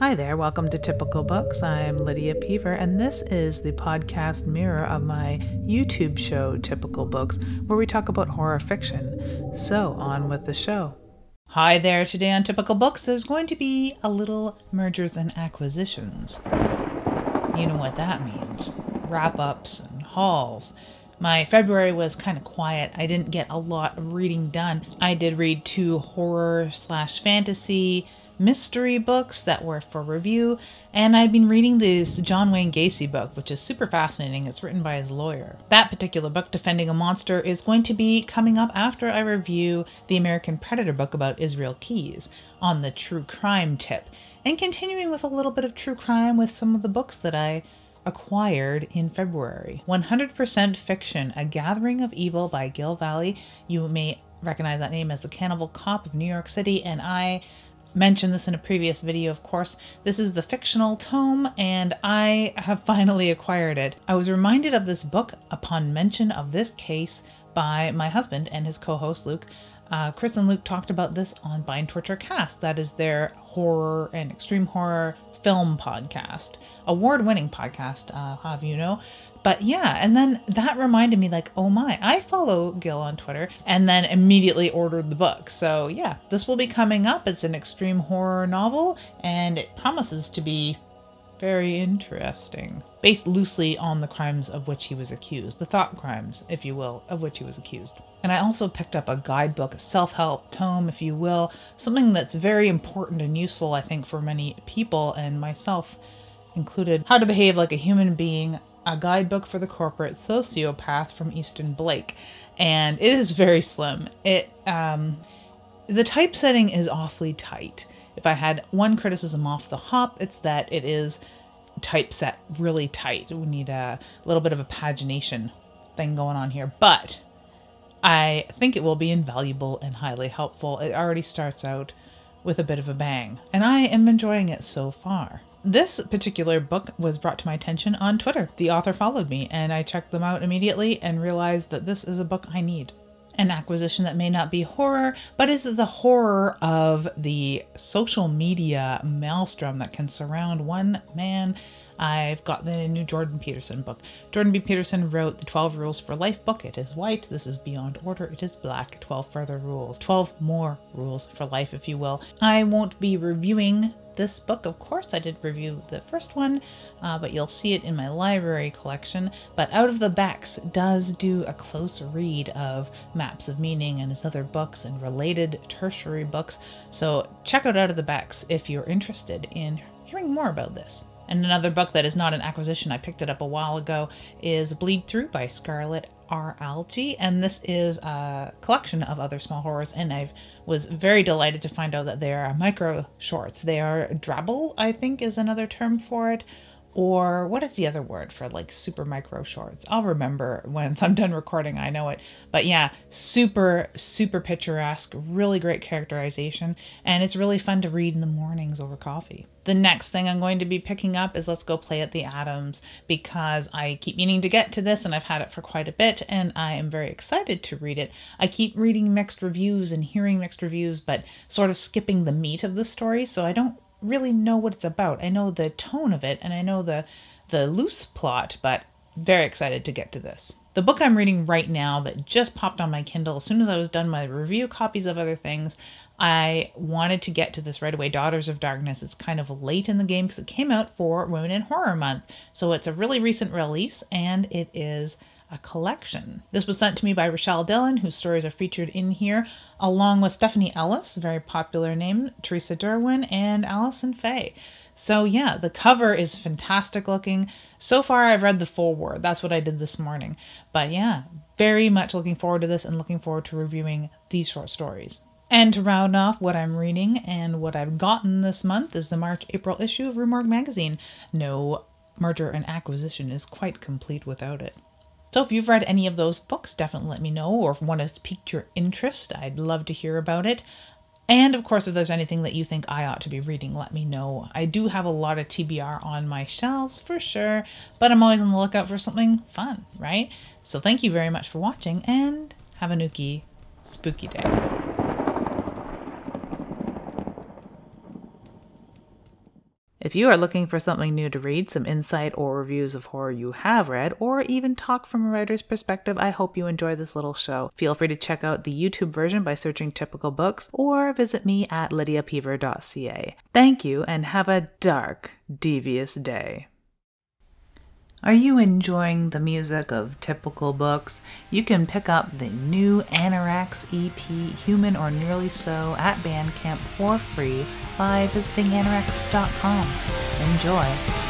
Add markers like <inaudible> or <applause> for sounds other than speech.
Hi there, welcome to Typical Books. I'm Lydia Peever, and this is the podcast mirror of my YouTube show, Typical Books, where we talk about horror fiction. So, on with the show. Hi there, today on Typical Books, there's going to be a little mergers and acquisitions. You know what that means wrap ups and hauls. My February was kind of quiet. I didn't get a lot of reading done. I did read two horror slash fantasy mystery books that were for review, and I've been reading this John Wayne Gacy book, which is super fascinating. It's written by his lawyer. That particular book, Defending a Monster, is going to be coming up after I review the American Predator book about Israel Keys on the true crime tip, and continuing with a little bit of true crime with some of the books that I acquired in February. 100% Fiction, A Gathering of Evil by Gil Valle. You may recognize that name as the Cannibal Cop of New York City, and I mentioned this in a previous video, of course. This is the fictional tome, and I have <laughs> finally acquired it. I was reminded of this book upon mention of this case by my husband and his co host Luke. Uh, Chris and Luke talked about this on Bind Torture Cast. That is their horror and extreme horror film podcast, award winning podcast, uh, have you know but yeah, and then that reminded me, like, oh my, I follow Gil on Twitter and then immediately ordered the book. So yeah, this will be coming up. It's an extreme horror novel and it promises to be very interesting. Based loosely on the crimes of which he was accused, the thought crimes, if you will, of which he was accused. And I also picked up a guidebook, a self help tome, if you will, something that's very important and useful, I think, for many people and myself included How to Behave Like a Human Being a guidebook for the corporate sociopath from Easton Blake, and it is very slim. It um, the typesetting is awfully tight. If I had one criticism off the hop, it's that it is typeset really tight. We need a little bit of a pagination thing going on here, but I think it will be invaluable and highly helpful. It already starts out with a bit of a bang, and I am enjoying it so far. This particular book was brought to my attention on Twitter. The author followed me, and I checked them out immediately and realized that this is a book I need. An acquisition that may not be horror, but is the horror of the social media maelstrom that can surround one man I've got the new Jordan Peterson book. Jordan B. Peterson wrote the 12 Rules for Life book. It is white. This is Beyond Order. It is black. 12 further rules. 12 more rules for life, if you will. I won't be reviewing this book. Of course, I did review the first one, uh, but you'll see it in my library collection. But Out of the Backs does do a close read of Maps of Meaning and his other books and related tertiary books. So check out Out of the Backs if you're interested in hearing more about this. And another book that is not an acquisition, I picked it up a while ago, is Bleed Through by Scarlett R. Algee. And this is a collection of other small horrors. And I was very delighted to find out that they are micro shorts. They are drabble, I think is another term for it or what is the other word for like super micro shorts? I'll remember once I'm done recording, I know it. But yeah, super, super picturesque, really great characterization, and it's really fun to read in the mornings over coffee. The next thing I'm going to be picking up is Let's Go Play at the Adams because I keep meaning to get to this and I've had it for quite a bit and I am very excited to read it. I keep reading mixed reviews and hearing mixed reviews, but sort of skipping the meat of the story, so I don't really know what it's about. I know the tone of it and I know the the loose plot, but very excited to get to this. The book I'm reading right now that just popped on my Kindle as soon as I was done my review copies of other things, I wanted to get to this right away. Daughters of Darkness. It's kind of late in the game because it came out for Women in Horror Month. So it's a really recent release and it is a collection. This was sent to me by Ruschelle Dillon, whose stories are featured in here, along with Stephanie Ellis, a very popular name, Theresa Derwin, and Alyson Faye. So yeah, the cover is fantastic looking. So far I've read the foreword. That's what I did this morning. But yeah, very much looking forward to this and looking forward to reviewing these short stories. And to round off what I'm reading and what I've gotten this month is the March April issue of Rue Morgue magazine. No merger and acquisition is quite complete without it. So if you've read any of those books, definitely let me know, or if one has piqued your interest, I'd love to hear about it. And of course, if there's anything that you think I ought to be reading, let me know. I do have a lot of TBR on my shelves for sure, but I'm always on the lookout for something fun, right? So thank you very much for watching and have a nookie spooky day. If you are looking for something new to read, some insight or reviews of horror you have read, or even talk from a writer's perspective, I hope you enjoy this little show. Feel free to check out the YouTube version by searching Typical Books or visit me at lydiapeever.ca. Thank you and have a dark, devious day. Are you enjoying the music of typical books? You can pick up the new Anarax EP, Human or Nearly So, at Bandcamp for free by visiting anarax.com. Enjoy!